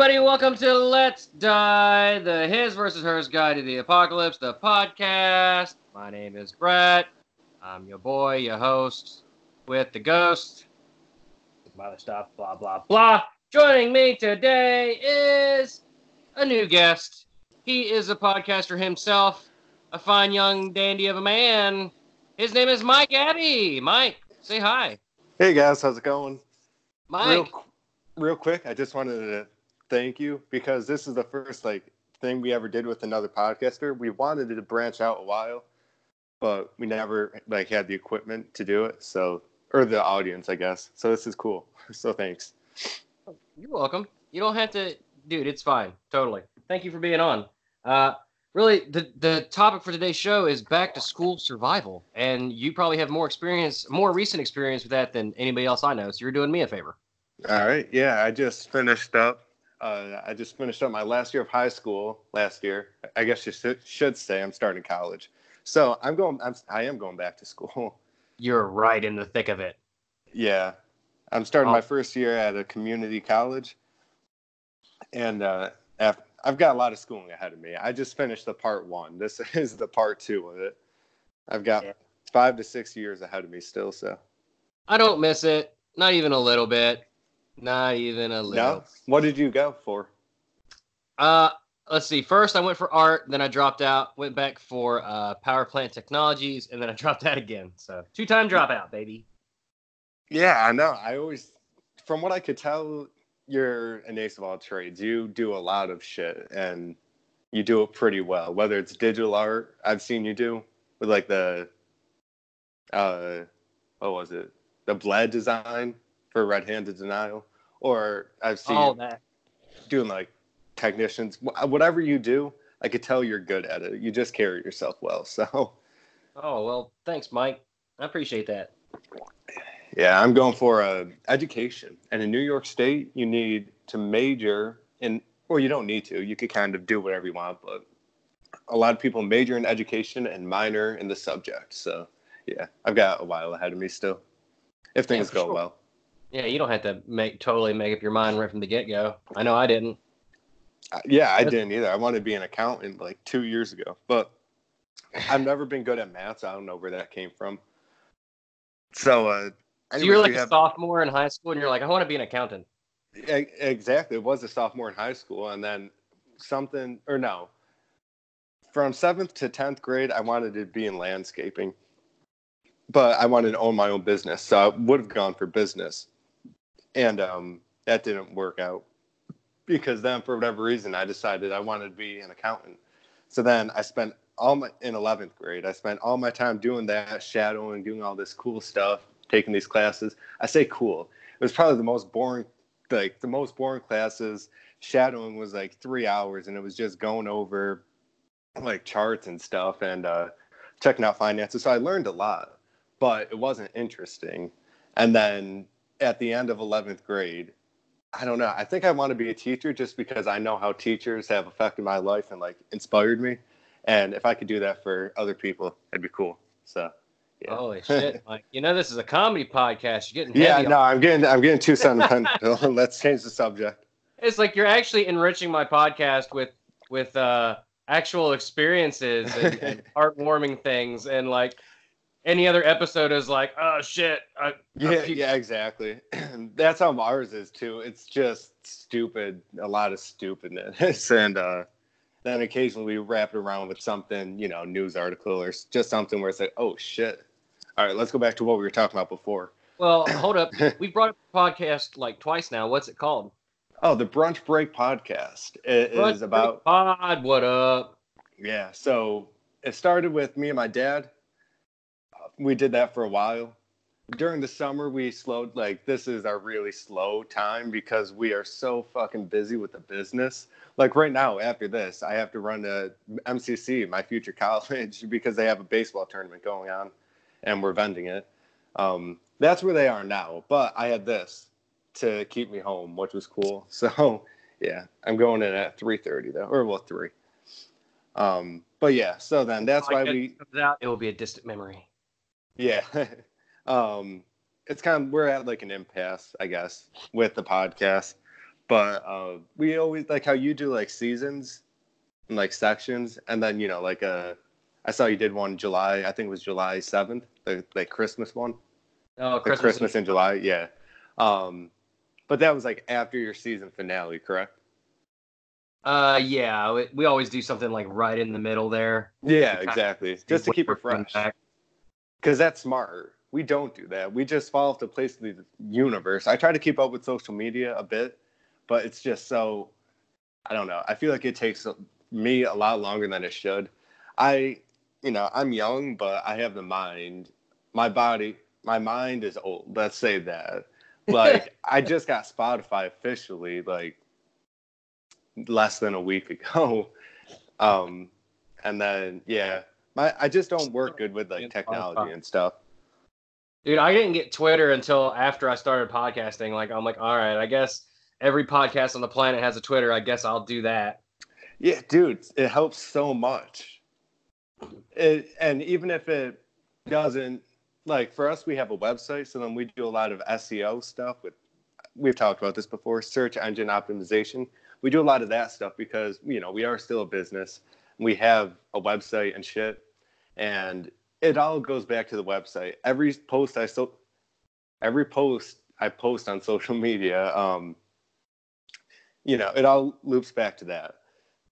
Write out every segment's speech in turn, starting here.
Everybody, welcome to Let's Die, the His versus Hers Guide to the Apocalypse, the podcast. My name is Brett. I'm your boy, your host, with the ghost. Some other stuff, blah blah blah. Joining me today is a new guest. He is a podcaster himself, a fine young dandy of a man. His name is Mike Abbey. Mike, say hi. Hey guys, how's it going? Mike. Real, real quick, I just wanted to thank you because this is the first like thing we ever did with another podcaster. We wanted to branch out a while, but we never like had the equipment to do it. So, or the audience, I guess. So this is cool. So thanks. You're welcome. You don't have to, dude. It's fine. Totally. Thank you for being on. Uh, really, the the topic for today's show is back to school survival, and you probably have more experience, more recent experience with that than anybody else I know. So you're doing me a favor. All right. Yeah, I just finished up. Uh, I just finished up my last year of high school last year. I guess you should, should say I'm starting college. So I'm going. I'm. I am going back to school. You're right in the thick of it. Yeah, I'm starting Oh. my first year at a community college, and uh, after, I've got a lot of schooling ahead of me. I just finished the part one. This is the part two of it. I've got Yeah. five to six years ahead of me still. So I don't miss it. Not even a little bit. Not even a little. no, what did you go for? Uh, let's see. First, I went for art. Then I dropped out. Went back for uh, power plant technologies, and then I dropped out again. So two time dropout, baby. Yeah, I know. I always, from what I could tell, you're an ace of all trades. You do a lot of shit, and you do it pretty well. Whether it's digital art, I've seen you do with like the, uh, what was it? The bled design for Red Handed Denial, or I've seen oh, All that. doing like technicians. Whatever you do, I could tell you're good at it. You just carry yourself well. So. Oh well, thanks, Mike. I appreciate that. Yeah, I'm going for a education. And in New York State, you need to major in, or you don't need to. You could kind of do whatever you want, but a lot of people major in education and minor in the subject. So, yeah, I've got a while ahead of me still, if things for go sure. well. Yeah, you don't have to make totally make up your mind right from the get go. I know I didn't. Uh, yeah, I didn't either. I wanted to be an accountant like two years ago, but I've never been good at math. So I don't know where that came from. So, uh, So you're like we a have- sophomore in high school, and you're like, I want to be an accountant. E- Exactly. It was a sophomore in high school, and then something, or no, from seventh to tenth grade, I wanted to be in landscaping, but I wanted to own my own business, so I would have gone for business, and um, that didn't work out because then, for whatever reason, I decided I wanted to be an accountant. So then I spent all my in eleventh grade. I spent all my time doing that, shadowing, doing all this cool stuff, taking these classes. I say cool. It was probably the most boring like the most boring classes shadowing was like three hours and it was just going over like charts and stuff and uh checking out finances so i learned a lot but it wasn't interesting and then at the end of 11th grade i don't know i think i want to be a teacher just because i know how teachers have affected my life and like inspired me and if i could do that for other people it'd be cool so yeah. Holy shit, Mike! You know this is a comedy podcast. You're getting yeah no i'm getting i'm getting too sentimental let's change the subject It's like you're actually enriching my podcast with with uh, actual experiences and, and heartwarming things, and like any other episode is like, oh shit. I, Yeah, yeah, exactly. That's how ours is too. It's just stupid, a lot of stupidness, and uh, then occasionally we wrap it around with something, you know, news article or just something where it's like, oh shit. All right, let's go back to what we were talking about before. Well, hold up. We've brought up the podcast like twice now. What's it called? Oh, the Brunch Break podcast It is Brunch about Pod. What up? Yeah, so it started with me and my dad. We did that for a while. During the summer, we slowed, like, this is our really slow time because we are so fucking busy with the business. Like, right now, after this, I have to run to MCC, my future college, because they have a baseball tournament going on and we're vending it. Um, that's where they are now. But I had this to keep me home, which was cool. So, yeah, I'm going in at 3:30 though, or well, three. Um, but yeah, so then that's why we, out, it will be a distant memory. Yeah, um, it's kind of we're at like an impasse, I guess, with the podcast. But uh, we always like how you do like seasons and like sections, and then you know like uh, I saw you did one July. I think it was July seventh, the like Christmas one. Oh, Christmas, Christmas in July, yeah. Um, but that was like after your season finale, correct? Uh, yeah, we, we always do something like right in the middle there. Yeah, exactly. Just to keep it fresh. back. Because that's smart. We don't do that. We just fall off the place of the universe. I try to keep up with social media a bit, but it's just so, I don't know. I feel like it takes me a lot longer than it should. I, you know, I'm young, but I have the mind. My body, my mind is old. Let's say that. Like, I just got Spotify officially, like, less than a week ago. Um, and then, yeah, my, I just don't work good with like technology and stuff. Dude, I didn't get Twitter until after I started podcasting. Like, I'm like, all right, I guess every podcast on the planet has a Twitter. I guess I'll do that. Yeah, dude, it helps so much. It, and even if it doesn't, like for us, we have a website, so then we do a lot of SEO stuff with. We've talked about this before, search engine optimization. We do a lot of that stuff because you know we are still a business. We have a website and shit, and it all goes back to the website. Every post I so, every post I post on social media, um, you know, it all loops back to that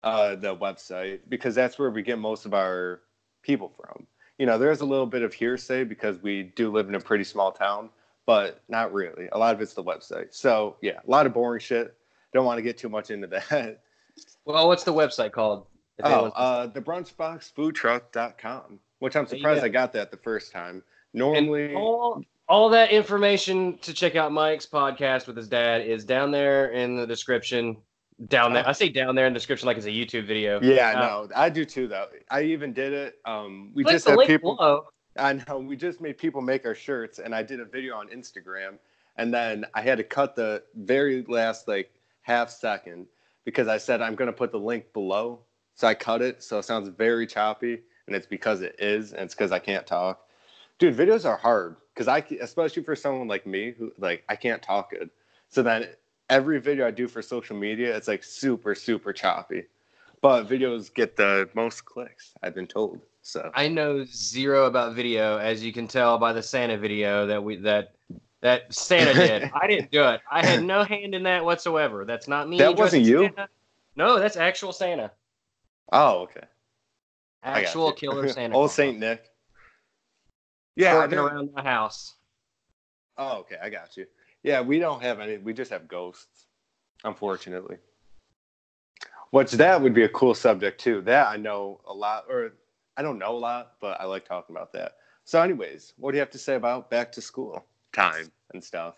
uh, the website because that's where we get most of our people from. You know, there's a little bit of hearsay because we do live in a pretty small town, but not really. A lot of it's the website. So yeah, a lot of boring shit. Don't want to get too much into that. Well, what's the website called? Oh, uh, the brunchboxfoodtruck.com, which I'm surprised. I got that the first time. Normally, all, all that information to check out Mike's podcast with his dad is down there in the description. Down there, I say down there in the description like it's a YouTube video. yeah, Uh, no, I do too though. I even did it. Um, we just had people. below. I know. We just made people make our shirts, and I did a video on Instagram, and then I had to cut the very last like half second because I said I'm going to put the link below. So I cut it, so it sounds very choppy, and it's because it is, and it's because I can't talk. Dude, videos are hard because I, especially for someone like me who like I can't talk good. So then every video I do for social media, it's like super super choppy. But videos get the most clicks, I've been told. So I know zero about video, as you can tell by the Santa video that we that that Santa did. I didn't do it. I had no hand in that whatsoever. That's not me. That wasn't you? Santa. No, that's actual Santa. Oh, okay. Actual killer Santa. Old Saint Nick. Yeah. I Working didn't- around the house. Oh, okay. I got you. Yeah, we don't have any. We just have ghosts, unfortunately. Which that would be a cool subject too. That I know a lot, or I don't know a lot, but I like talking about that. So, anyways, what do you have to say about back to school time and stuff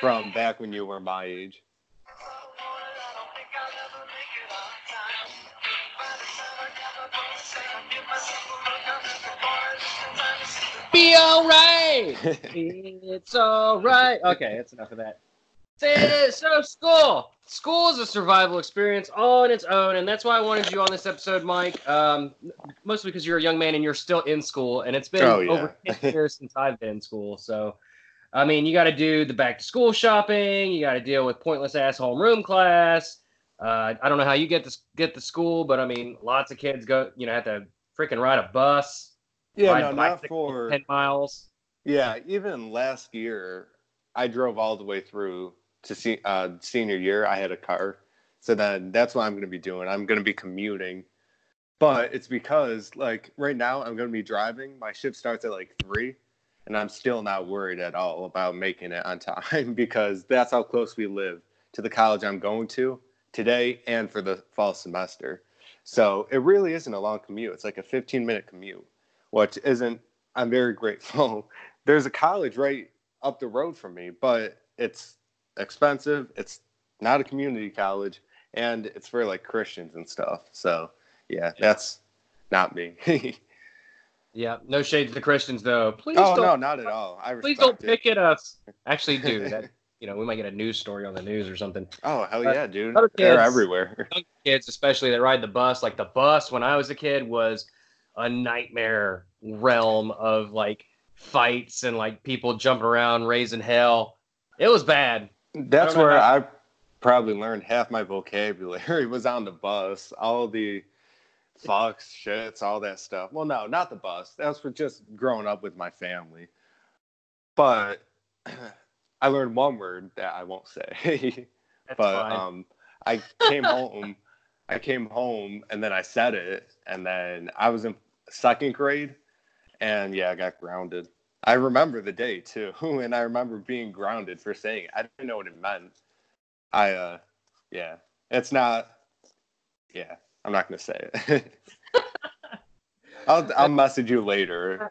from back when you were my age? Be all right. it's all right. Okay, that's enough of that. So, so school. School is a survival experience all on its own, and that's why I wanted you on this episode, Mike. Um, mostly because you're a young man and you're still in school, and it's been Oh, yeah. over 10 years since I've been in school. So, I mean, you got to do the back to school shopping. You got to deal with pointless ass homeroom class. Uh, I don't know how you get to get to school, but I mean, lots of kids go, you know, have to freaking ride a bus, Yeah, no, not for. 10 miles. Yeah, even last year, I drove all the way through to see uh, senior year. I had a car, so then that's what I'm going to be doing. I'm going to be commuting, but it's because like right now I'm going to be driving. My shift starts at like three, and I'm still not worried at all about making it on time because that's how close we live to the college I'm going to today and for the fall semester. So it really isn't a long commute. It's like a 15 minute commute, which isn't. I'm very grateful there's a college right up the road from me, but it's expensive. It's not a community college, and it's for like Christians and stuff. So yeah, that's not me. Yeah, no shade to the Christians though. Please oh don't, no, not at all. I please don't it. pick at us. Actually, do that. You know, we might get a news story on the news or something. Oh hell Uh, yeah, dude! other They're everywhere. Kids, especially that ride the bus. Like the bus when I was a kid was a nightmare realm of like fights and like people jumping around, raising hell. It was bad. That's I where how- I probably learned half my vocabulary was on the bus. All the fucks, shits, all that stuff. Well, no, not the bus. That was for just growing up with my family. But I learned one word that I won't say. But um, I came home. I came home and then I said it, and then I was in second grade, and yeah, I got grounded. I remember the day too, and I remember being grounded for saying it. I didn't know what it meant. I, uh, yeah, it's not. Yeah, I'm not gonna say it. I'll I'll message you later.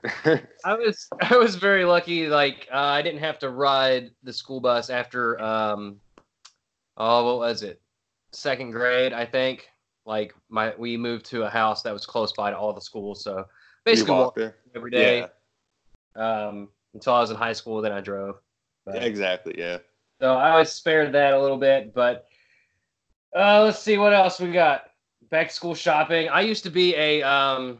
I was I was very lucky. Like uh, I didn't have to ride the school bus after um, oh what was it? Second grade, I think. Like my we moved to a house that was close by to all the schools, so basically walked every day Yeah, um, until I was in high school. Then I drove. But- exactly. Yeah. So I was spared that a little bit, but uh, let's see what else we got. Back to school shopping. I used to be a um,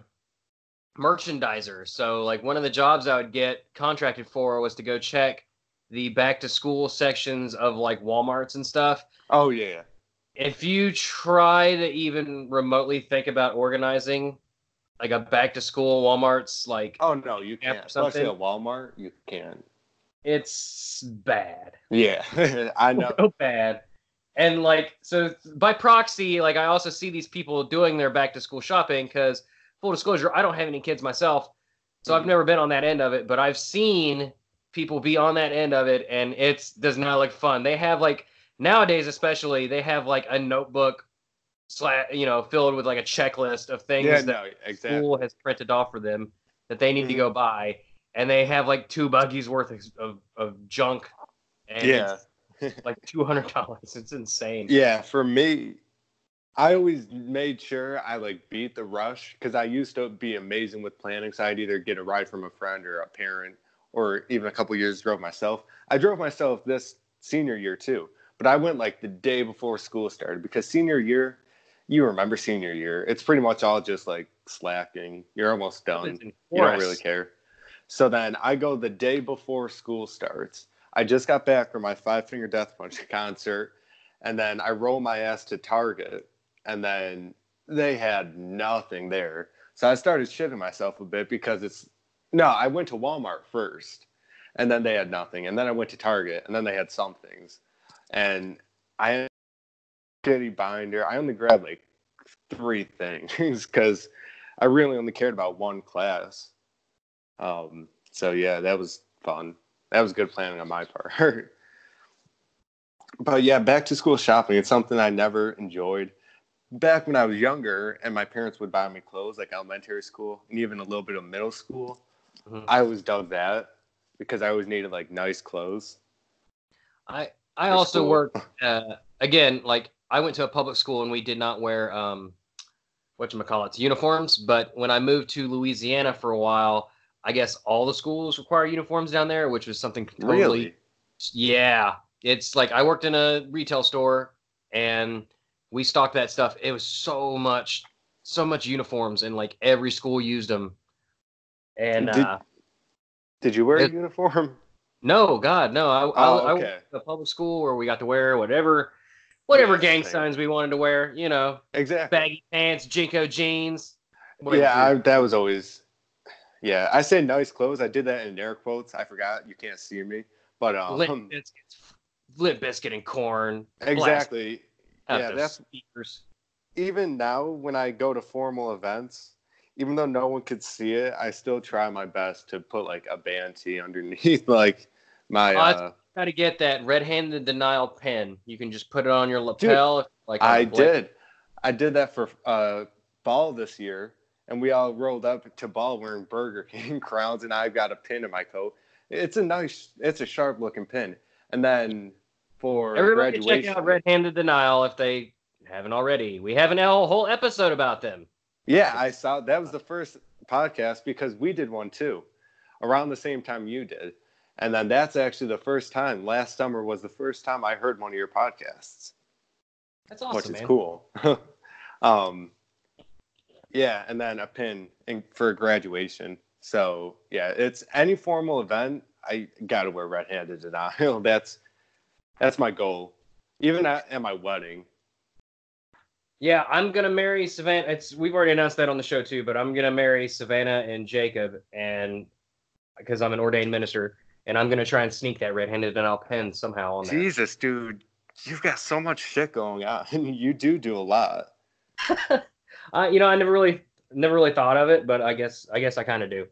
merchandiser, so like one of the jobs I would get contracted for was to go check the back to school sections of like WalMarts and stuff. Oh yeah. If you try to even remotely think about organizing like a back to school Walmart's, like Oh no, you can't. Especially at Walmart, you can't. it's bad. Yeah, I know. so bad. And like so by proxy, like I also see these people doing their back to school shopping because full disclosure, I don't have any kids myself. So I've Mhm. never been on that end of it, but I've seen people be on that end of it and it's does not look fun. They have like nowadays especially they have like a notebook slash you know filled with like a checklist of things Yeah, that no, exactly. school has printed off for them that they need to Mhm. go buy and they have like two buggies worth of, of, of junk and Yeah, like two hundred dollars. It's insane. yeah. For me, I always made sure I like beat the rush because I used to be amazing with planning. So I'd either get a ride from a friend or a parent, or even a couple years drove myself. I drove myself this senior year too, but I went like the day before school started because senior year, you remember senior year, it's pretty much all just like slacking. You're almost done. You don't really care. So then I go the day before school starts. I just got back from my Five Finger Death Punch concert, and then I roll my ass to Target, and then they had nothing there. So I started shitting myself a bit because it's no, I went to Walmart first, and then they had nothing, and then I went to Target, and then they had some things, and I shitty binder. I only grabbed like three things because I really only cared about one class. Um, so yeah, that was fun. That was good planning on my part. but yeah, back to school shopping. It's something I never enjoyed. Back when I was younger and my parents would buy me clothes like elementary school and even a little bit of middle school, Mhm. I always dug that because I always needed like nice clothes. I I also school. worked uh, again. Like I went to a public school and we did not wear um, what you call it uniforms. But when I moved to Louisiana for a while, I guess all the schools require uniforms down there, which was something totally Really? Yeah, it's like I worked in a retail store and we stocked that stuff. It was so much, so much uniforms, and like every school used them. And Did- uh, Did you wear a uniform? no, God, no, I, I, Oh, I went okay. to public school where we got to wear whatever, whatever Yeah, gang signs we wanted to wear. You know, Exactly. baggy pants, JNCO jeans. Yeah, I, that was always. Yeah, I say nice clothes. I did that in air quotes. I forgot. You can't see me, but um, Limp Bizkits, Limp Bizkit and Korn. exactly. Yeah, that's speakers. even now when I go to formal events, even though no one could see it, I still try my best to put like a band tee underneath like my. Oh, Uh, Got to get that red-handed denial pen. You can just put it on your lapel. like on I did. I did that for uh, ball this year, and we all rolled up to ball wearing Burger King crowns, and I've got a pin in my coat. It's a nice, it's a sharp looking pin. And then for Everybody check out Red-Handed Denial if they haven't already. We have an L whole episode about them. yeah, I saw that was the first podcast because we did one too, around the same time you did. And then that's actually the first time. Last summer was the first time I heard one of your podcasts. That's awesome, which is man. cool. um, yeah, and then a pin in, for graduation. So yeah, it's any formal event. I gotta wear red-handed denial. That's that's my goal. Even at, at my wedding. Yeah, I'm gonna marry Savannah. It's we've already announced that on the show too, but I'm gonna marry Savannah and Jacob, and because I'm an ordained minister, and I'm gonna try and sneak that red-handed denial pen somehow on there. Jesus, dude, you've got so much shit going on. you do do a lot. uh, you know, I never really, never really thought of it, but I guess, I guess I kind of do.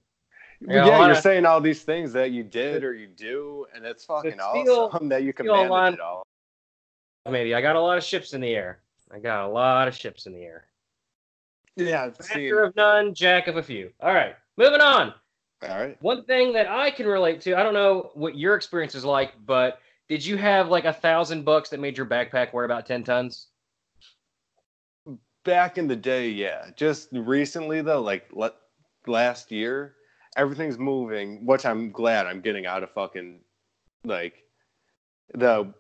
Yeah, you're of, saying all these things that you did or you do, and it's fucking awesome that you can manage it all. Maybe I got a lot of ships in the air. I got a lot of ships in the air. Yeah, master of none, jack of a few. All right, moving on. All right. One thing that I can relate to, I don't know what your experience is like, but did you have like a thousand bucks that made your backpack weigh about ten tons? Back in the day, yeah. Just recently though, like let, last year, everything's moving, which I'm glad I'm getting out of fucking like the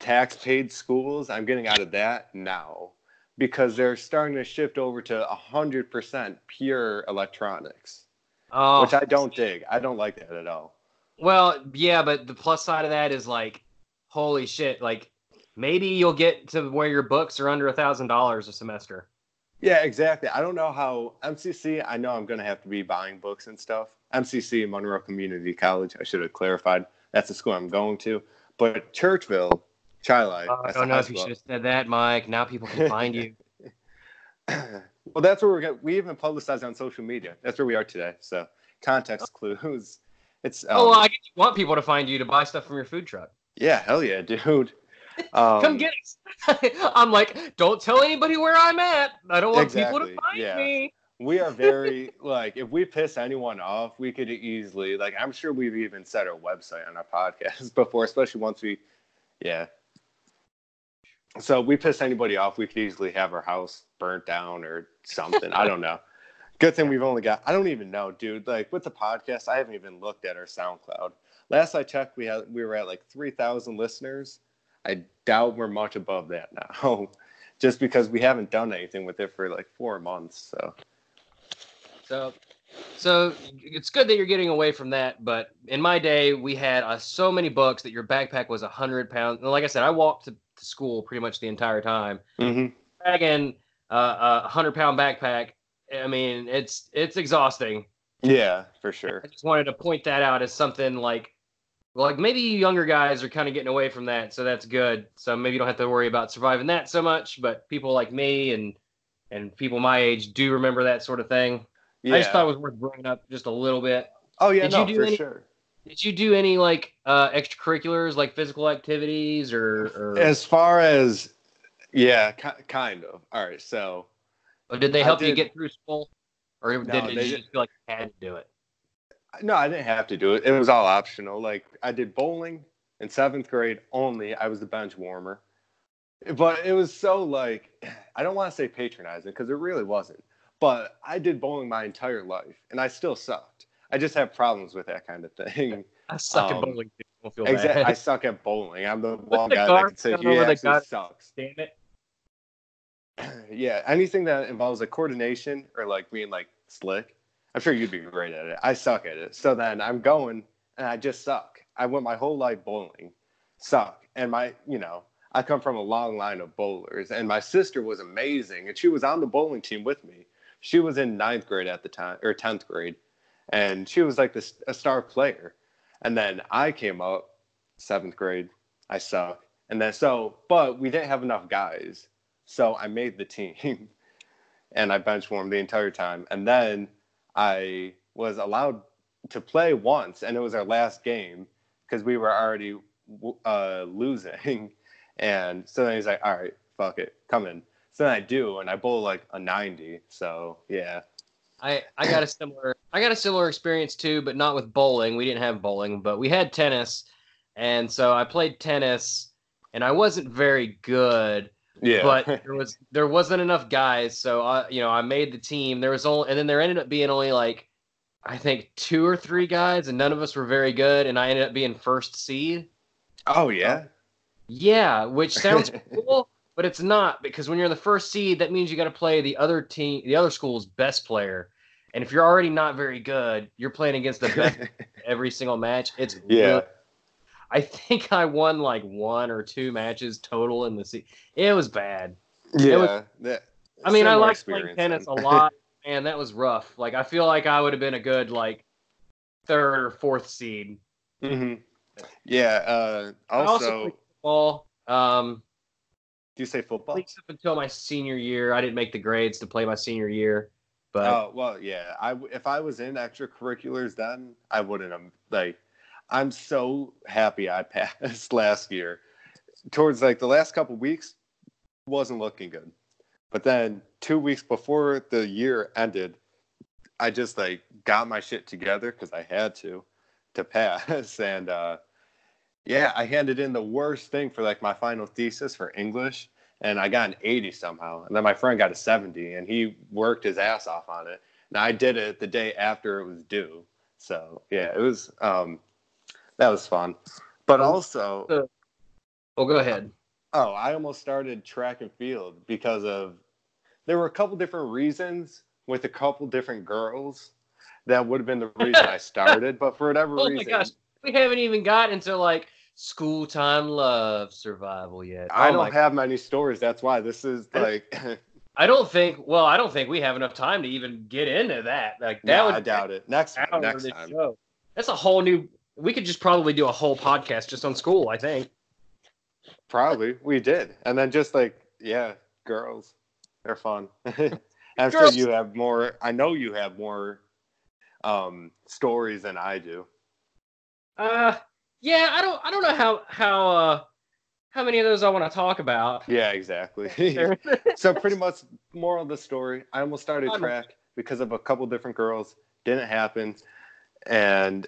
tax paid schools. I'm getting out of that now because they're starting to shift over to 100% pure electronics, oh. which I don't dig. I don't like that at all. Well, yeah, but the plus side of that is like, holy shit, like maybe you'll get to where your books are under a thousand dollars a semester. Yeah, exactly. I don't know how MCC. I know I'm gonna have to be buying books and stuff. MCC, Monroe Community College. I should have clarified. That's the school I'm going to. But Churchville, Chili. Uh, I don't know if you should have said that, Mike. Now people can find you. well, that's where we're going. We even publicized on social media. That's where we are today. So context clues. It's um, oh, well, I want people to find you to buy stuff from your food truck. Yeah, hell yeah, dude. Um, Come get us. I'm like, don't tell anybody where I'm at. I don't want exactly, people to find yeah. me. We are very like if we piss anyone off, we could easily like I'm sure we've even set our website on our podcast before, especially once we yeah. So we piss anybody off, we could easily have our house burnt down or something. I don't know. Good thing we've only got I don't even know, dude. Like with the podcast, I haven't even looked at our SoundCloud. Last I checked, we had we were at like three thousand listeners I doubt we're much above that now, just because we haven't done anything with it for like four months. So, so, so it's good that you're getting away from that. But in my day, we had uh, so many books that your backpack was a hundred pounds. And like I said, I walked to, to school pretty much the entire time. Mm-hmm. Again, uh, a hundred pound backpack. I mean, it's it's exhausting. Yeah, for sure. I just wanted to point that out as something like like maybe you younger guys are kind of getting away from that, so that's good. So maybe you don't have to worry about surviving that so much. But people like me and and people my age do remember that sort of thing. Yeah. I just thought it was worth bringing up just a little bit. Oh yeah, did no, you do for any, sure. Did you do any like uh, extracurriculars, like physical activities, or, or... as far as yeah, kind of. All right, so. But did they help did... you get through school, or no, did, did you just feel like you had to do it? No, I didn't have to do it. It was all optional. Like I did bowling in seventh grade only. I was the bench warmer, but it was so like I don't want to say patronizing because it really wasn't. But I did bowling my entire life, and I still sucked. I just have problems with that kind of thing. I suck um, at bowling. Feel exactly. I suck at bowling. I'm the one guy that can say he actually sucks. Damn it. yeah, anything that involves like coordination or like being like slick, I'm sure you'd be great at it. I suck at it. So then I'm going and I just suck. I went my whole life bowling, suck. And my, you know, I come from a long line of bowlers and my sister was amazing and she was on the bowling team with me. She was in ninth grade at the time or 10th grade and she was like this, a star player. And then I came up seventh grade. I suck. And then so, but we didn't have enough guys. So I made the team and I bench warmed the entire time. And then I was allowed to play once, and it was our last game because we were already uh, losing. And so then he's like, "All right, fuck it, come in." So then I do, and I bowl like a ninety. So yeah. I, I got a similar I got a similar experience too, but not with bowling. We didn't have bowling, but we had tennis, and so I played tennis, and I wasn't very good. Yeah. But there was there wasn't enough guys, so I you know I made the team. There was only and then there ended up being only like I think two or three guys, and none of us were very good, and I ended up being first seed. Oh yeah. yeah, which sounds cool, but it's not because when you're in the first seed, that means you got to play the other team, the other school's best player. And if you're already not very good, you're playing against the best every single match. It's yeah. Really, I think I won like one or two matches total in the season. It was bad. Yeah, was- that, I mean, I like playing tennis a lot, and that was rough. Like I feel like I would have been a good like third or fourth seed. hmm Yeah. Uh, I also football. Um, do you say football? at least up until my senior year, I didn't make the grades to play my senior year. But Oh well, yeah. I if I was in extracurriculars then, I wouldn't have. Like, I'm so happy I passed last year. Towards like the last couple weeks, wasn't looking good, but then two weeks before the year ended, I just like got my shit together because I had to to pass, and uh, yeah, I handed in the worst thing for like my final thesis for English, and I got an 80 somehow. And then my friend got a 70, and he worked his ass off on it. And I did it the day after it was due. So yeah, it was um, that was fun. But also, oh, go ahead. oh, I almost started track and field because of there were a couple different reasons with a couple different girls that would have been the reason I started. But for whatever Oh my reason, gosh, we haven't even gotten into like school time love survival yet. I Oh don't have many stories. That's why this is like. I don't think. Well, I don't think we have enough time to even get into that. Like that no, would I doubt it. Next time. hour of Next time. show. That's a whole new. We could just probably do a whole podcast just on school. I think. Probably we did, and then just like yeah, girls, they're fun. I'm sure you have more. I know you have more um, stories than I do. Uh, yeah. I don't. I don't know how how uh how many of those I want to talk about. Yeah, exactly. so pretty much moral of the story. I almost started track because of a couple different girls. Didn't happen, and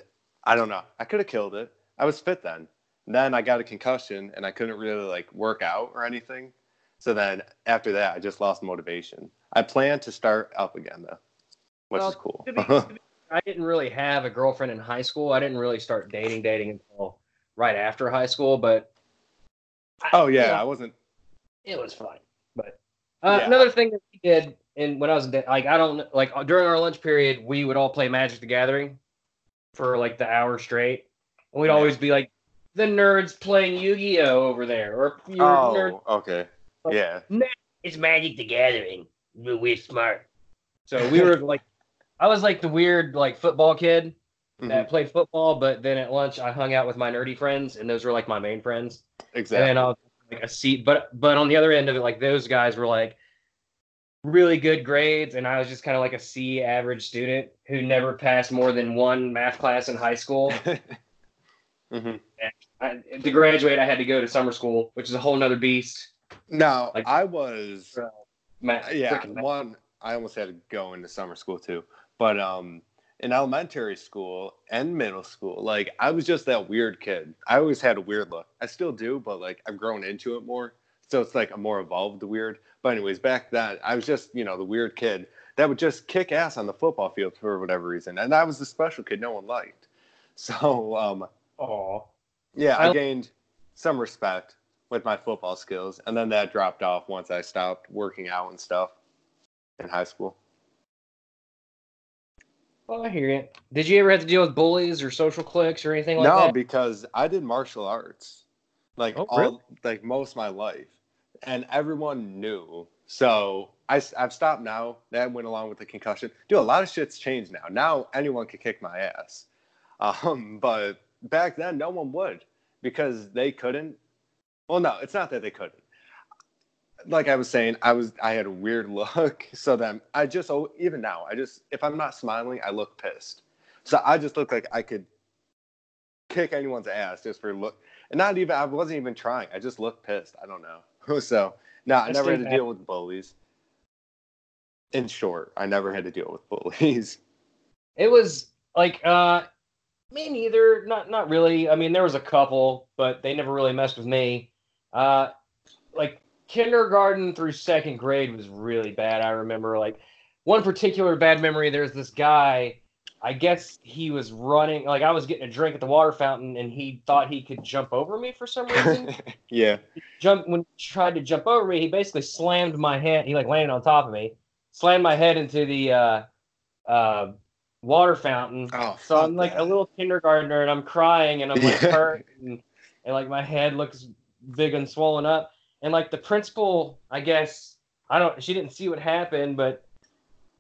I don't know. I could have killed it. I was fit then. Then I got a concussion, and I couldn't really like work out or anything. So then after that, I just lost motivation. I plan to start up again though, which Well, is cool. to be- to be- I didn't really have a girlfriend in high school. I didn't really start dating dating until right after high school, but oh yeah, Yeah. I wasn't. it was fine. But uh, Yeah. another thing that we did, and when I was like, I don't like during our lunch period, we would all play Magic the Gathering for like the hour straight, and we'd always be like, the nerds playing Yu-Gi-Oh over there, or you're oh, nerd. Oh, okay. Yeah. It's Magic the Gathering. We're, we're smart. So we were like, I was like the weird like football kid that mm-hmm. played football, but then at lunch I hung out with my nerdy friends, and those were like my main friends. Exactly. And I was like a seat, but but on the other end of it, like those guys were like really good grades, and I was just kind of like a C average student who never passed more than one math class in high school. hmm I, to graduate, I had to go to summer school, which is a whole nother beast. Now Like- I was Math, yeah one. I almost had to go into summer school too, but um, in elementary school and middle school, like I was just that weird kid. I always had a weird look. I still do, but like I've grown into it more. So it's like a more evolved weird. But anyways, back then I was just you know the weird kid that would just kick ass on the football field for whatever reason, and I was the special kid no one liked. So um, Aw. yeah, I I- gained some respect with my football skills, and then that dropped off once I stopped working out and stuff in high school. Well, I hear you. Did you ever have to deal with bullies or social cliques or anything like no, that? No, because I did martial arts, like Oh, all really? like most of my life, and everyone knew. So I, have stopped now. That went along with the concussion. Dude, a lot of shit's changed now. Now anyone can kick my ass, um, but back then no one would because they couldn't. Well, no, it's not that they couldn't. Like I was saying, I was I had a weird look. So then I just oh even now I just if I'm not smiling I look pissed. So I just look like I could kick anyone's ass just for look. And not even I wasn't even trying. I just looked pissed. I don't know. so no, I never had to deal with bullies. In short, I never had to deal with bullies. It was like uh me neither. Not not really. I mean, there was a couple, but they never really messed with me. Uh like kindergarten through second grade was really bad. I remember like one particular bad memory, there's this guy, I guess he was running like I was getting a drink at the water fountain and he thought he could jump over me for some reason. yeah. jump when he tried to jump over me, he basically slammed my head. He like landed on top of me, slammed my head into the uh, uh, water fountain. Oh, So I'm like that. a little kindergartner and I'm crying and I'm like Yeah. hurt. And and like my head looks big and swollen up. And like the principal, I guess I don't. She didn't see what happened, but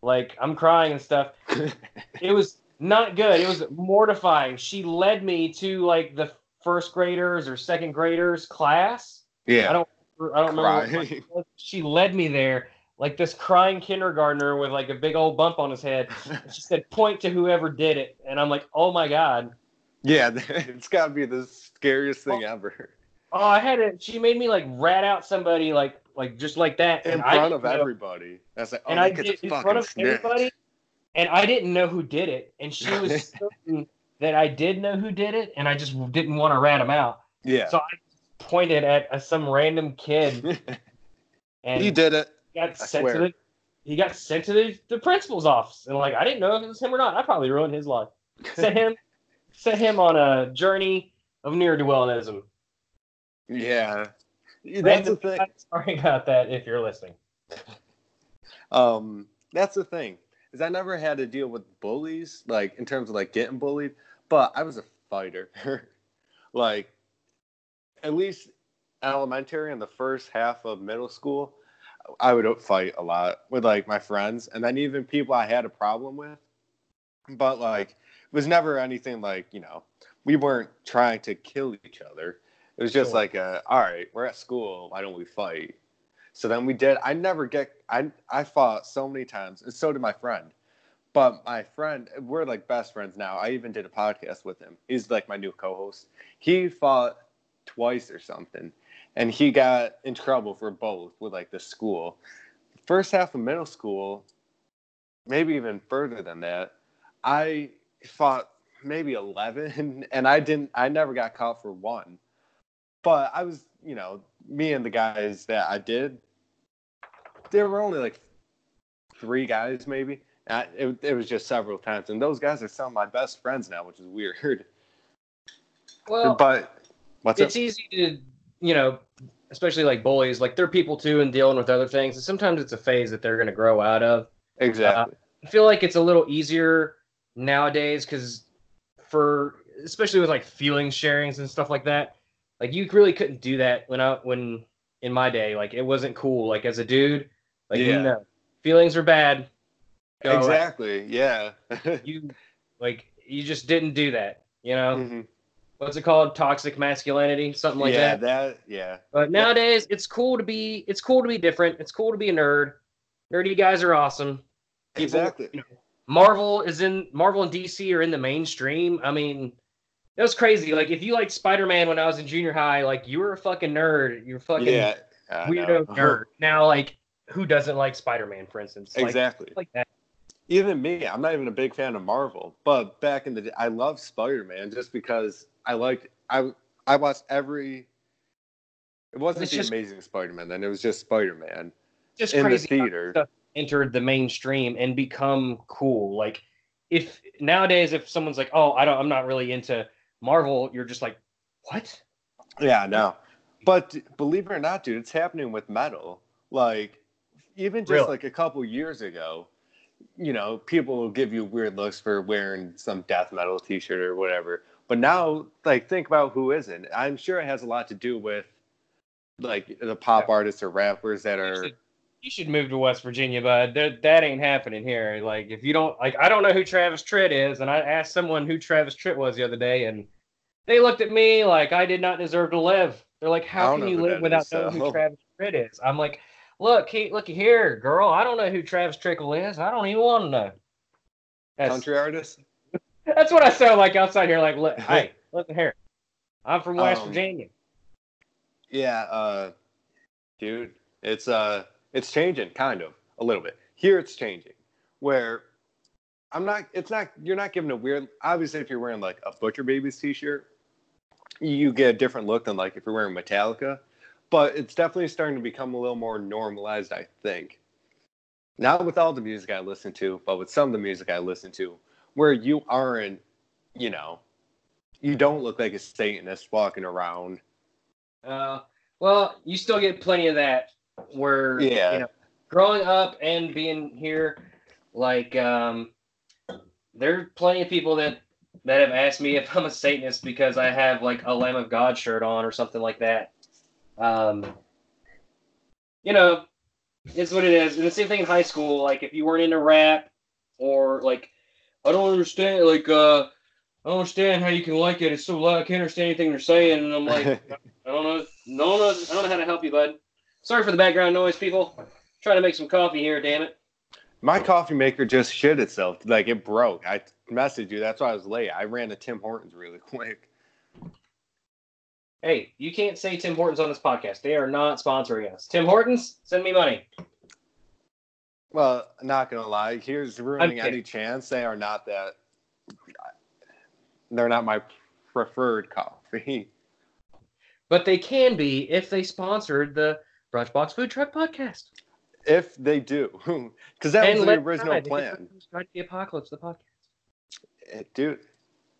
like I'm crying and stuff. it was not good. It was mortifying. She led me to like the first graders or second graders class. Yeah. I don't. I don't remember. what was. she led me there, like this crying kindergartner with like a big old bump on his head. She said, "Point to whoever did it," and I'm like, "Oh my god." Yeah, it's got to be the scariest thing oh. ever. Oh, I had it. She made me like rat out somebody like like just like that In and front didn't of know- everybody. That's like, oh, and I did in front of snitch. everybody, and I didn't know who did it, and she was certain that I did know who did it, and I just didn't want to rat him out, Yeah. so I pointed at uh, some random kid, and he did it. got I sent to the he got sent to the, the principal's office, and like I didn't know if it was him or not. I probably ruined his life. Sent him sent him on a journey of near dualism. Yeah. That's the thing. Sorry about that if you're listening. Um, that's the thing. Is I never had to deal with bullies, like in terms of like getting bullied, but I was a fighter. like at least elementary and the first half of middle school, I would fight a lot with like my friends and then even people I had a problem with. But like it was never anything like, you know, we weren't trying to kill each other. It was just Sure. like a, all right, we're at school, why don't we fight? So then we did. I never get. I I fought so many times, and so did my friend. But my friend, we're like best friends now. I even did a podcast with him. He's like my new co-host. He fought twice or something, and he got in trouble for both with like the school. First half of middle school, maybe even further than that. I fought maybe eleven, and I didn't. I never got caught for one. But I was, you know, me and the guys that I did, there were only like three guys maybe. I, it, it was just several times, and those guys are some of my best friends now, which is weird. Well, but what's it's up? easy to you know especially like bullies like they're people too and dealing with other things and sometimes it's a phase that they're going to grow out of Exactly. Uh, i feel like it's a little easier nowadays because for especially with like feeling sharings and stuff like that like you really couldn't do that when i when in my day like it wasn't cool like as a dude like Yeah. you know feelings are bad Go away. exactly. Yeah. you like you just didn't do that you know Mhm. what's it called toxic masculinity something like yeah. that That. Yeah. But nowadays, it's cool to be it's cool to be different. It's cool to be a nerd. Nerdy guys are awesome. People- Exactly. you know, Marvel is in Marvel and DC are in the mainstream. I mean, that was crazy. Like if you liked Spider Man when I was in junior high, like you were a fucking nerd. You're fucking Yeah. Weirdo nerd. Now, like who doesn't like Spider Man, for instance? Like, Exactly. Like that. even me, I'm not even a big fan of Marvel, but back in the day, I loved Spider Man just because I liked I I watched every. It wasn't It's the just- Amazing Spider Man then; it was just Spider Man Just in the theater. stuff entered the mainstream and become cool. Like if nowadays, if someone's like, "Oh, I don't, I'm not really into Marvel," you're just like, "What?" Yeah, no, but believe it or not, dude, it's happening with metal. Like even just Really? like a couple years ago, you know, people will give you weird looks for wearing some death metal T-shirt or whatever. But now, like, think about who isn't. I'm sure it has a lot to do with like the pop Yeah. artists or rappers that are. You should move to West Virginia, bud. There, that ain't happening here. Like, if you don't, like, I don't know who Travis Tritt is, and I asked someone who Travis Tritt was the other day, and they looked at me like I did not deserve to live. They're like, "How can you live without is, knowing who Travis Tritt is?" I'm like, "Look, he, look here, girl. I don't know who Travis Trickle is. I don't even want to know." That's, country artists. that's what I sound like outside here. Like, look, hey, listen here. I'm from West Um, Virginia. Yeah, uh, dude, it's uh, it's changing kind of a little bit. Here, it's changing where I'm not. It's not. You're not giving a weird. Obviously, if you're wearing like a Butcher Babies T-shirt, you get a different look than like if you're wearing Metallica. But it's definitely starting to become a little more normalized. I think. Not with all the music I listen to, but with some of the music I listen to, where you aren't, you know, you don't look like a Satanist walking around. Uh, well, you still get plenty of that. Where Yeah. you know, growing up and being here, like um, there are plenty of people that that have asked me if I'm a Satanist because I have like a Lamb of God shirt on or something like that. Um, you know, it's what it is. And the same thing in high school. Like if you weren't into rap or like, I don't understand. Like, uh, I don't understand how you can like it. It's so loud. I can't understand anything they're saying. And I'm like, I don't know. No, no, I don't know how to help you, bud. Sorry for the background noise, people. trying to make some coffee here. Damn it. My coffee maker just shit itself. Like it broke. I messaged you. That's why I was late. I ran to Tim Hortons really quick. Hey, you can't say Tim Hortons on this podcast. They are not sponsoring us. Tim Hortons, send me money. Well, not gonna lie. Here's ruining any chance they are not that. They're not my preferred coffee. But they can be if they sponsored the Brunchbox Food Truck podcast. If they do, because that And was the original plan. The Apocalypse, the podcast. Eh, dude.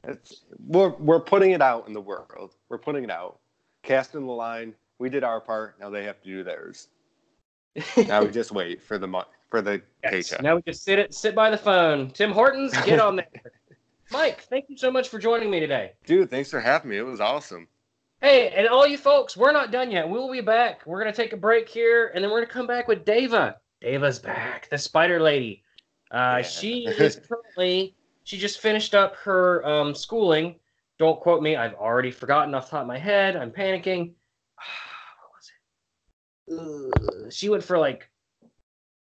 It's, we're we're putting it out in the world. We're putting it out, casting the line. We did our part. Now they have to do theirs. Now we just wait for the mo- for the Yes. paycheck. Now we just sit it, sit by the phone. Tim Hortons, get on there. Mike, thank you so much for joining me today. Dude, thanks for having me. It was awesome. Hey, and all you folks, we're not done yet. We'll be back. We're gonna take a break here, and then we're gonna come back with Dava. Dava's back, the Spider Lady. Uh, Yeah. She is currently. She just finished up her um, schooling. Don't quote me. I've already forgotten off the top of my head. I'm panicking. what was it? Ugh, she went for like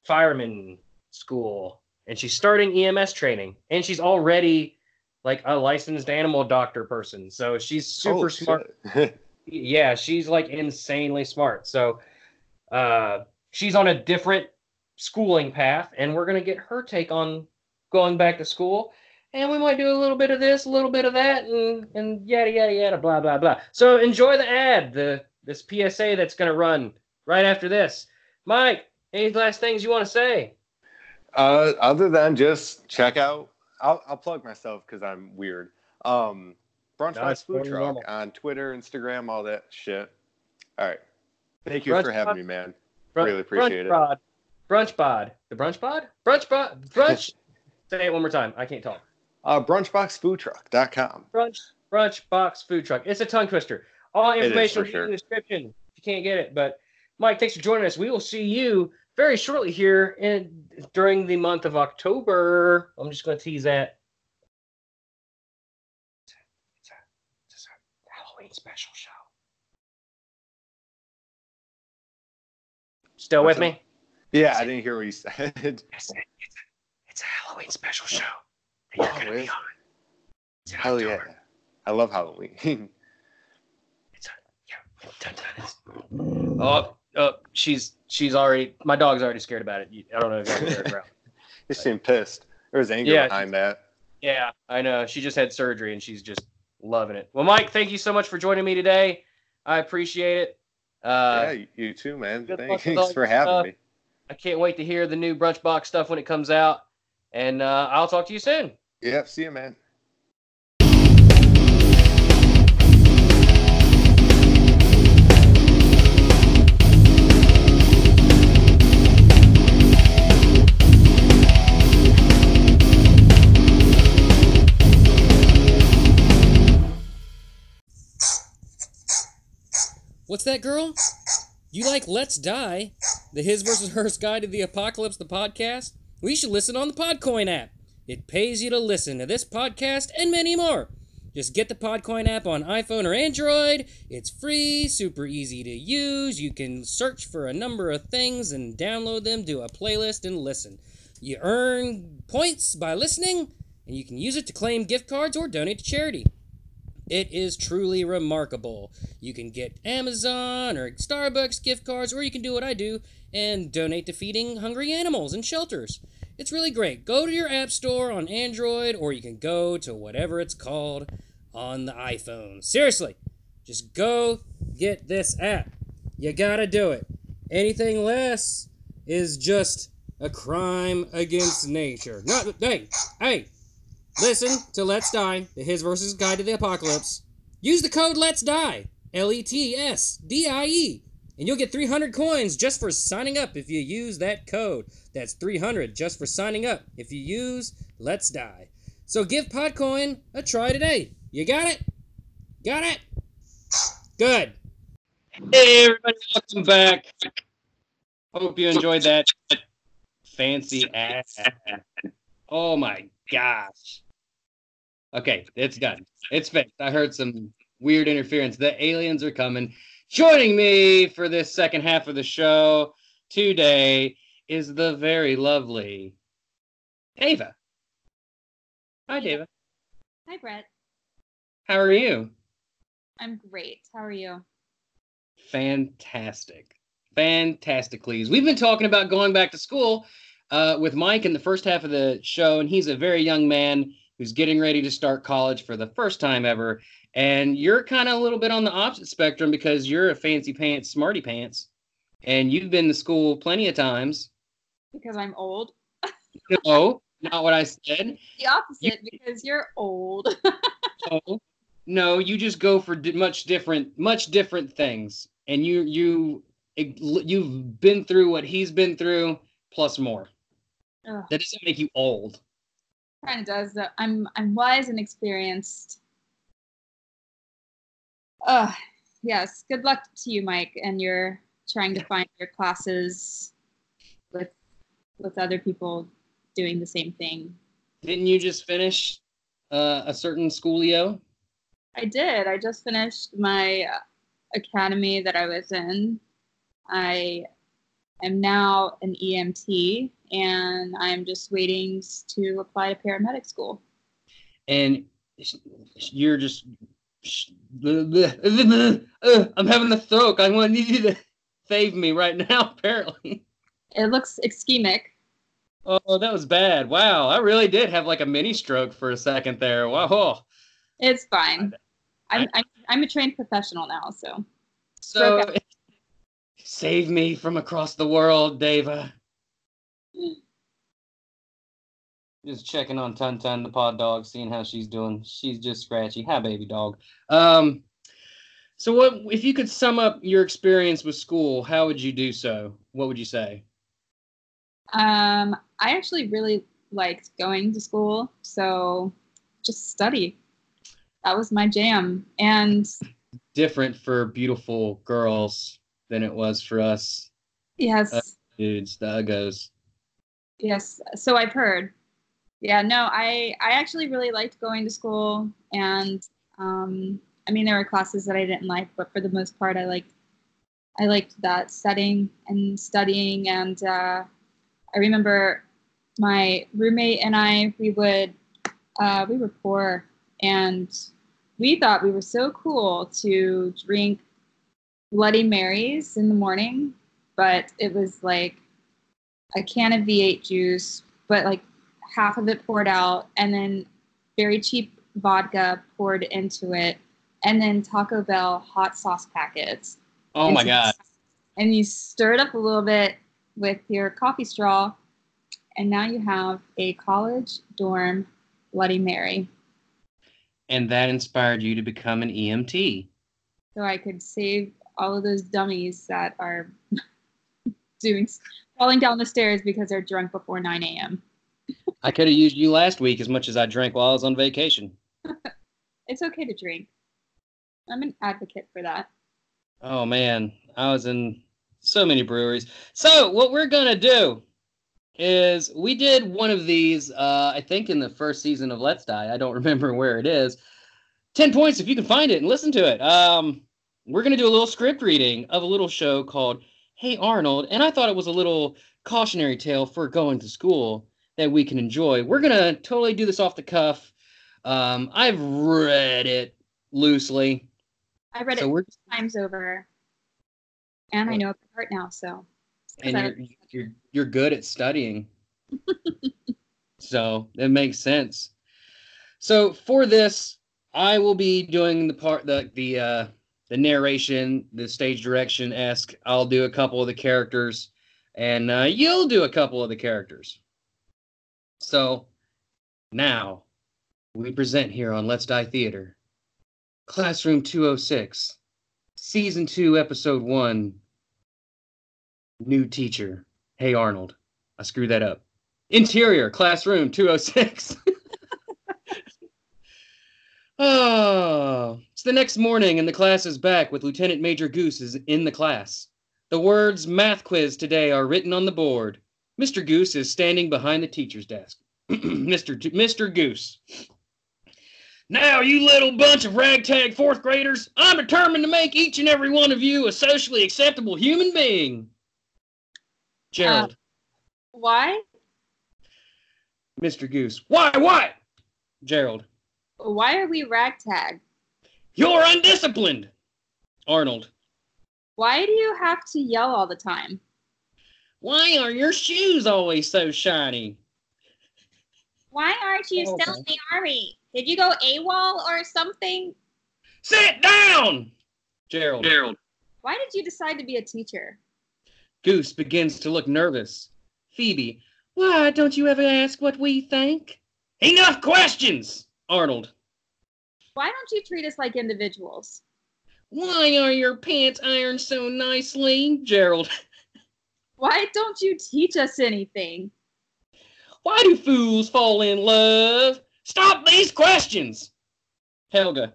fireman school, and she's starting EMS training, and she's already like a licensed animal doctor person. So she's super Oh, smart yeah, she's like insanely smart. So uh, she's on a different schooling path, and we're gonna get her take on going back to school. And we might do a little bit of this, a little bit of that, and and yada yada yada, blah blah blah. So enjoy the ad, the this PSA that's gonna run right after this. Mike, any last things you want to say? Uh, other than just check out, I'll, I'll plug myself because I'm weird. Um, Brunch Box Food Truck normal. on Twitter, Instagram, all that shit. All right. Thank you Brunch for having Box- me, man. Really appreciate brunch it. Bod. Brunch bod. The brunch bod? Brunch bod. Brunch. Say it one more time. I can't talk. Uh, brunchboxfoodtruck.com. brunch brunch box food truck. It's a tongue twister. All information for will in the description if you can't get it. But Mike, thanks for joining us. We will see you very shortly here in during the month of October. I'm just going to tease that. It's a, it's a Halloween special show. Still What's with up? me? Yeah, I didn't hear what you said. I said it's a, it's a Halloween special show. And you're Oh, going to be on. It's in Hell yeah. I love Halloween. It's a, yeah. Dun, dun, it's- Oh, oh, she's she's already. My dog's already scared about it. I don't know if you can hear it, bro. you seem pissed. There's anger Yeah, behind that. Yeah, I know. She just had surgery and she's just loving it. Well, Mike, thank you so much for joining me today. I appreciate it. Uh, yeah, you- too, man. good luck with all Thanks for having stuff. me. I can't wait to hear the new brunch box stuff when it comes out. And uh, I'll talk to you soon. Yeah, see you, man. What's that, girl? You like Let's Die, the His versus Hers Guide to the Apocalypse, the podcast? We should listen on the Podcoin app. It pays you to listen to this podcast and many more. Just get the Podcoin app on iPhone or Android. It's free, super easy to use. You can search for a number of things and download them to a playlist and listen. You earn points by listening, and you can use it to claim gift cards or donate to charity. It is truly remarkable. You can get Amazon or Starbucks gift cards, or you can do what I do and donate to feeding hungry animals in shelters. It's really great. Go to your app store on Android, or you can go to whatever it's called on the iPhone. Seriously, just go get this app. You gotta do it. Anything less is just a crime against nature. Not, hey, hey, Listen to Let's Die, the His versus Guide to the Apocalypse. Use the code Let's Die, L E T S D I E, and you'll get 300 coins just for signing up if you use that code. That's 300 just for signing up if you use Let's Die. So give Podcoin a try today. You got it? Got it? Good. Hey, everybody, welcome back. Hope you enjoyed that fancy ass. Oh my gosh. Okay, it's done. It's fixed. I heard some weird interference. The aliens are coming. Joining me for this second half of the show today is the very lovely Ava. Hi, Dava. Hi, Brett. How are you? I'm great. How are you? Fantastic. Fantastically. We've been talking about going back to school uh, with Mike in the first half of the show, and he's a very young man who's getting ready to start college for the first time ever. And you're kind of a little bit on the opposite spectrum because you're a fancy pants, smarty pants, and you've been to school plenty of times. Because I'm old. no, not what I said. The opposite, you, because you're old. no, no, you just go for much different, much different things, and you you you've been through what he's been through plus more. Ugh. That doesn't make you old kind of does. Though. I'm I'm wise and experienced. Uh, yes. Good luck to you, Mike, and you're trying to find your classes with with other people doing the same thing. Didn't you just finish uh, a certain schoolio? I did. I just finished my academy that I was in. I am now an EMT and I'm just waiting to apply to paramedic school. And you're just, I'm having a stroke. I want need you to save me right now. Apparently, it looks ischemic. Oh, that was bad. Wow, I really did have like a mini stroke for a second there. Wow. It's fine. I'm I'm, I'm a trained professional now, so. So, save me from across the world, Dava. Just checking on Tun Tun, the pod dog, seeing how she's doing. She's just scratchy. Hi, baby dog. Um, so what if you could sum up your experience with school? How would you do so? What would you say? Um, I actually really liked going to school, so just study. That was my jam, and different for beautiful girls than it was for us. Yes, uh, dudes, the uggos. Yes, so I've heard. Yeah, no, I I actually really liked going to school, and um, I mean there were classes that I didn't like, but for the most part, I liked I liked that setting and studying. And uh, I remember my roommate and I we would uh, we were poor, and we thought we were so cool to drink Bloody Marys in the morning, but it was like a can of V8 juice, but like half of it poured out, and then very cheap vodka poured into it, and then Taco Bell hot sauce packets. Oh my god! And you stir it up a little bit with your coffee straw, and now you have a college dorm Bloody Mary. And that inspired you to become an EMT. So I could save all of those dummies that are doing falling down the stairs because they're drunk before 9 a.m. I could have used you last week as much as I drank while I was on vacation. it's okay to drink. I'm an advocate for that. Oh man, I was in so many breweries. So what we're gonna do is we did one of these, uh, I think in the first season of Let's Die. I don't remember where it is. Ten points if you can find it and listen to it. Um, we're gonna do a little script reading of a little show called Hey Arnold, and I thought it was a little cautionary tale for going to school that we can enjoy. We're gonna totally do this off the cuff. Um, I've read it loosely. I read so it times over, and I know it by heart now. So, and you're, you're you're good at studying, so it makes sense. So for this, I will be doing the part the the uh, the narration, the stage direction esque. I'll do a couple of the characters, and uh, you'll do a couple of the characters. So now we present here on Let's Die Theater Classroom 206, Season 2, Episode 1 New Teacher. Hey Arnold. I screwed that up. Interior, Classroom 206. Oh, it's the next morning and the class is back with Lieutenant Major Goose is in the class. The words math quiz today are written on the board. Mr. Goose is standing behind the teacher's desk. Mr. G- Mr. Goose. Now, you little bunch of ragtag fourth graders, I'm determined to make each and every one of you a socially acceptable human being. Gerald. Uh, why? Mr. Goose. Why, why? Gerald. Why are we ragtag? You're undisciplined. Arnold. Why do you have to yell all the time? Why are your shoes always so shiny? Why aren't you Oh, still in the army? Did you go AWOL or something? Sit down! Gerald. Gerald. Why did you decide to be a teacher? Goose begins to look nervous. Phoebe. Why don't you ever ask what we think? Enough questions! Arnold. Why don't you treat us like individuals? Why are your pants ironed so nicely? Gerald. Why don't you teach us anything? Why do fools fall in love? Stop these questions! Helga.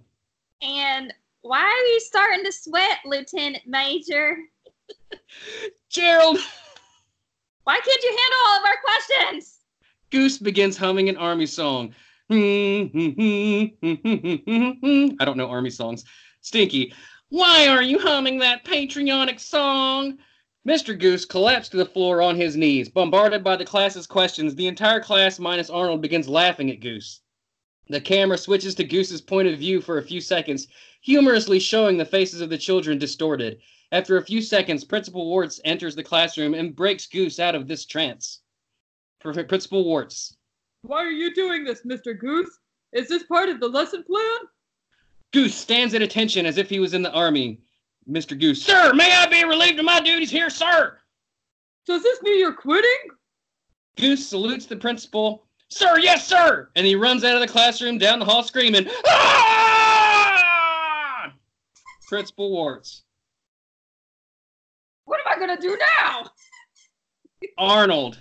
And why are you starting to sweat, Lieutenant Major? Gerald. Why can't you handle all of our questions? Goose begins humming an army song. I don't know army songs. Stinky, why are you humming that patriotic song? Mr. Goose collapsed to the floor on his knees, bombarded by the class's questions. The entire class, minus Arnold, begins laughing at Goose. The camera switches to Goose's point of view for a few seconds, humorously showing the faces of the children distorted. After a few seconds, Principal Wartz enters the classroom and breaks Goose out of this trance. Principal Wartz. Why are you doing this, Mr. Goose? Is this part of the lesson plan? Goose stands at attention as if he was in the army. Mr. Goose. Sir, may I be relieved of my duties here, sir? Does this mean you're quitting? Goose salutes the principal. Sir, yes, sir! And he runs out of the classroom down the hall screaming, Ah! Principal Wartz. What am I gonna do now? Arnold.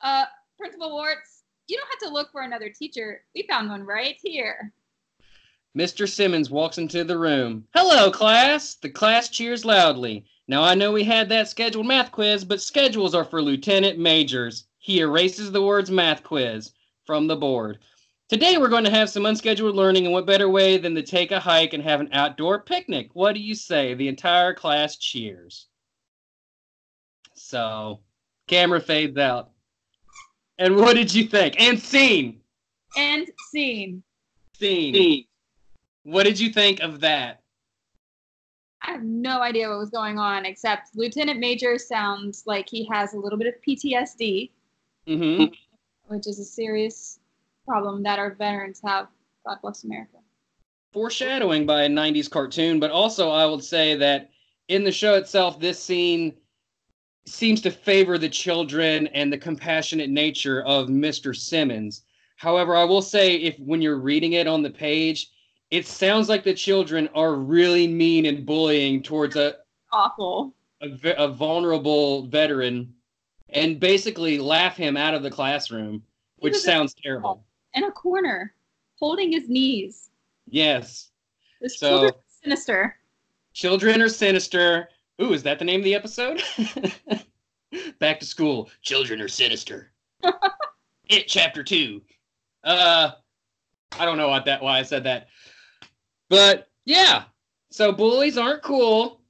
Uh, Principal Wartz, you don't have to look for another teacher. We found one right here. Mr. Simmons walks into the room. Hello, class. The class cheers loudly. Now, I know we had that scheduled math quiz, but schedules are for lieutenant majors. He erases the words math quiz from the board. Today, we're going to have some unscheduled learning, and what better way than to take a hike and have an outdoor picnic? What do you say? The entire class cheers. So, camera fades out. And what did you think? And scene. And scene. Scene. What did you think of that? I have no idea what was going on, except Lieutenant Major sounds like he has a little bit of PTSD, Mm-hmm. which is a serious problem that our veterans have. God bless America. Foreshadowing by a 90s cartoon, but also I would say that in the show itself, this scene seems to favor the children and the compassionate nature of Mr. Simmons. However, I will say if when you're reading it on the page, it sounds like the children are really mean and bullying towards a, Awful. a, a vulnerable veteran and basically laugh him out of the classroom, which sounds terrible. In a corner, holding his knees. Yes. This So- children are sinister. Children are sinister. Ooh, is that the name of the episode? Back to school. Children are sinister. it chapter two. Uh, I don't know what that why I said that, but yeah. So bullies aren't cool,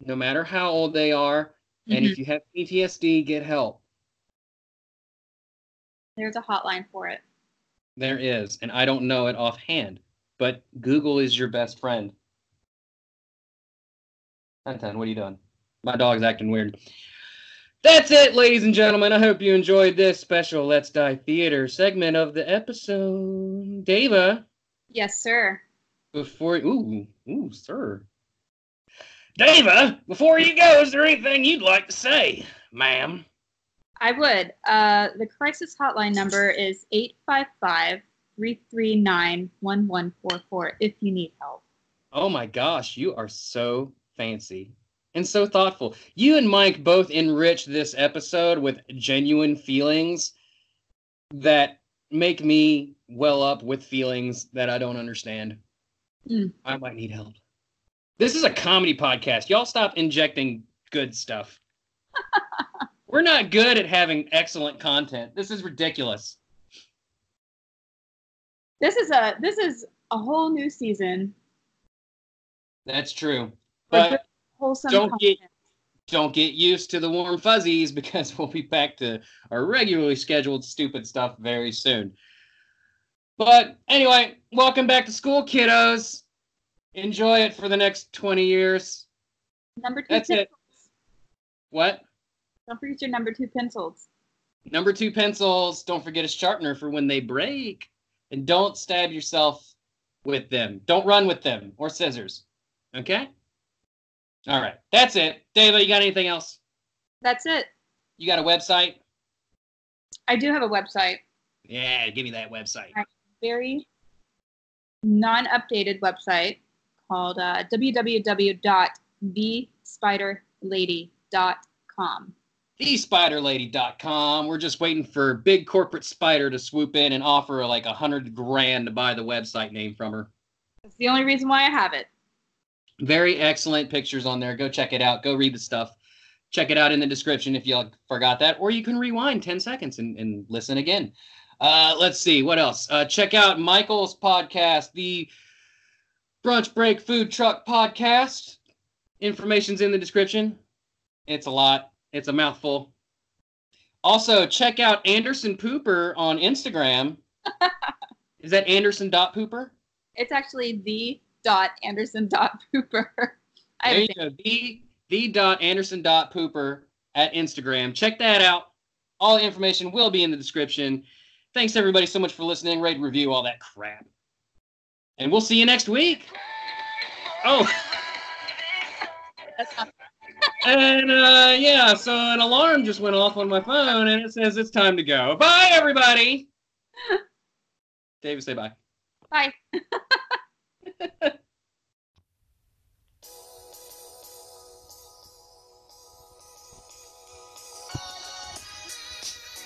no matter how old they are. And if you have PTSD, get help. There's a hotline for it. There is, and I don't know it offhand, but Google is your best friend. Anton, what are you doing? My dog's acting weird. That's it, ladies and gentlemen. I hope you enjoyed this special Let's Die Theater segment of the episode. Dava, Yes, sir. before ooh, ooh, sir. Dava, before you go, is there anything you'd like to say, ma'am? I would. Uh, the crisis hotline number is 855 339 1144 if you need help. Oh my gosh, you are so fancy and so thoughtful. You and Mike both enrich this episode with genuine feelings that make me well up with feelings that I don't understand. Mm. I might need help. This is a comedy podcast. Y'all stop injecting good stuff. We're not good at having excellent content. This is ridiculous. This is a this is a whole new season. That's true. But wholesome don't content. get- don't get used to the warm fuzzies because we'll be back to our regularly scheduled stupid stuff very soon. But anyway, welcome back to school, kiddos. Enjoy it for the next 20 years. number two That's it. pencils. What? Don't forget your number two pencils. Number two pencils. Don't forget a sharpener for when they break. And don't stab yourself with them. Don't run with them or scissors. Okay? All right. That's it. Dava, you got anything else? That's it. You got a website? I do have a website. Yeah, give me that website. very non-updated website called uh, www.thespiderlady.com. TheSpiderLady.com. We're just waiting for big corporate spider to swoop in and offer like a hundred grand to buy the website name from her. That's the only reason why I have it. Very excellent pictures on there. Go check it out. Go read the stuff. Check it out in the description if you forgot that, or you can rewind 10 seconds and, and listen again. Uh, let's see what else. Uh, check out Michael's podcast, the Brunch Break Food Truck Podcast. Information's in the description. It's a lot. It's a mouthful. Also, check out Anderson Pooper on Instagram. Is that Anderson dot Pooper? It's actually the dot Anderson dot Pooper. There you go. The the dot Anderson dot Pooper at Instagram. Check that out. All the information will be in the description. Thanks everybody so much for listening. Rate, review, all that crap. And we'll see you next week. Oh, and uh, yeah, so an alarm just went off on my phone and it says it's time to go. Bye everybody. Dava, say bye. bye.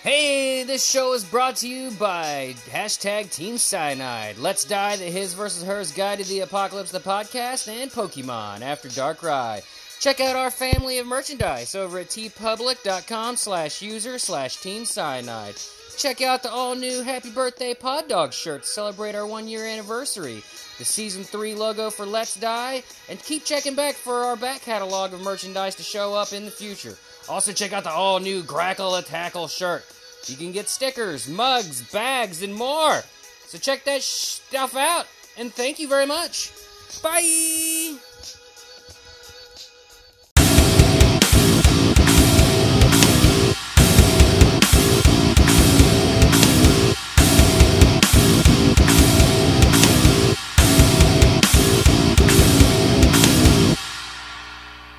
Hey, this show is brought to you by hashtag Team Cyanide. Let's Die, the His versus Hers Guide to the Apocalypse, the podcast, and Pokemon After Dark Ride. Check out our family of merchandise over at teepublic.com slash user slash Team Cyanide. Check out the all-new Happy Birthday Pod Dog shirt to celebrate our one-year anniversary, the Season 3 logo for Let's Die, and keep checking back for our back catalog of merchandise to show up in the future. Also, check out the all new Grackle a Tackle shirt. You can get stickers, mugs, bags, and more. So check that stuff out. And thank you very much. Bye.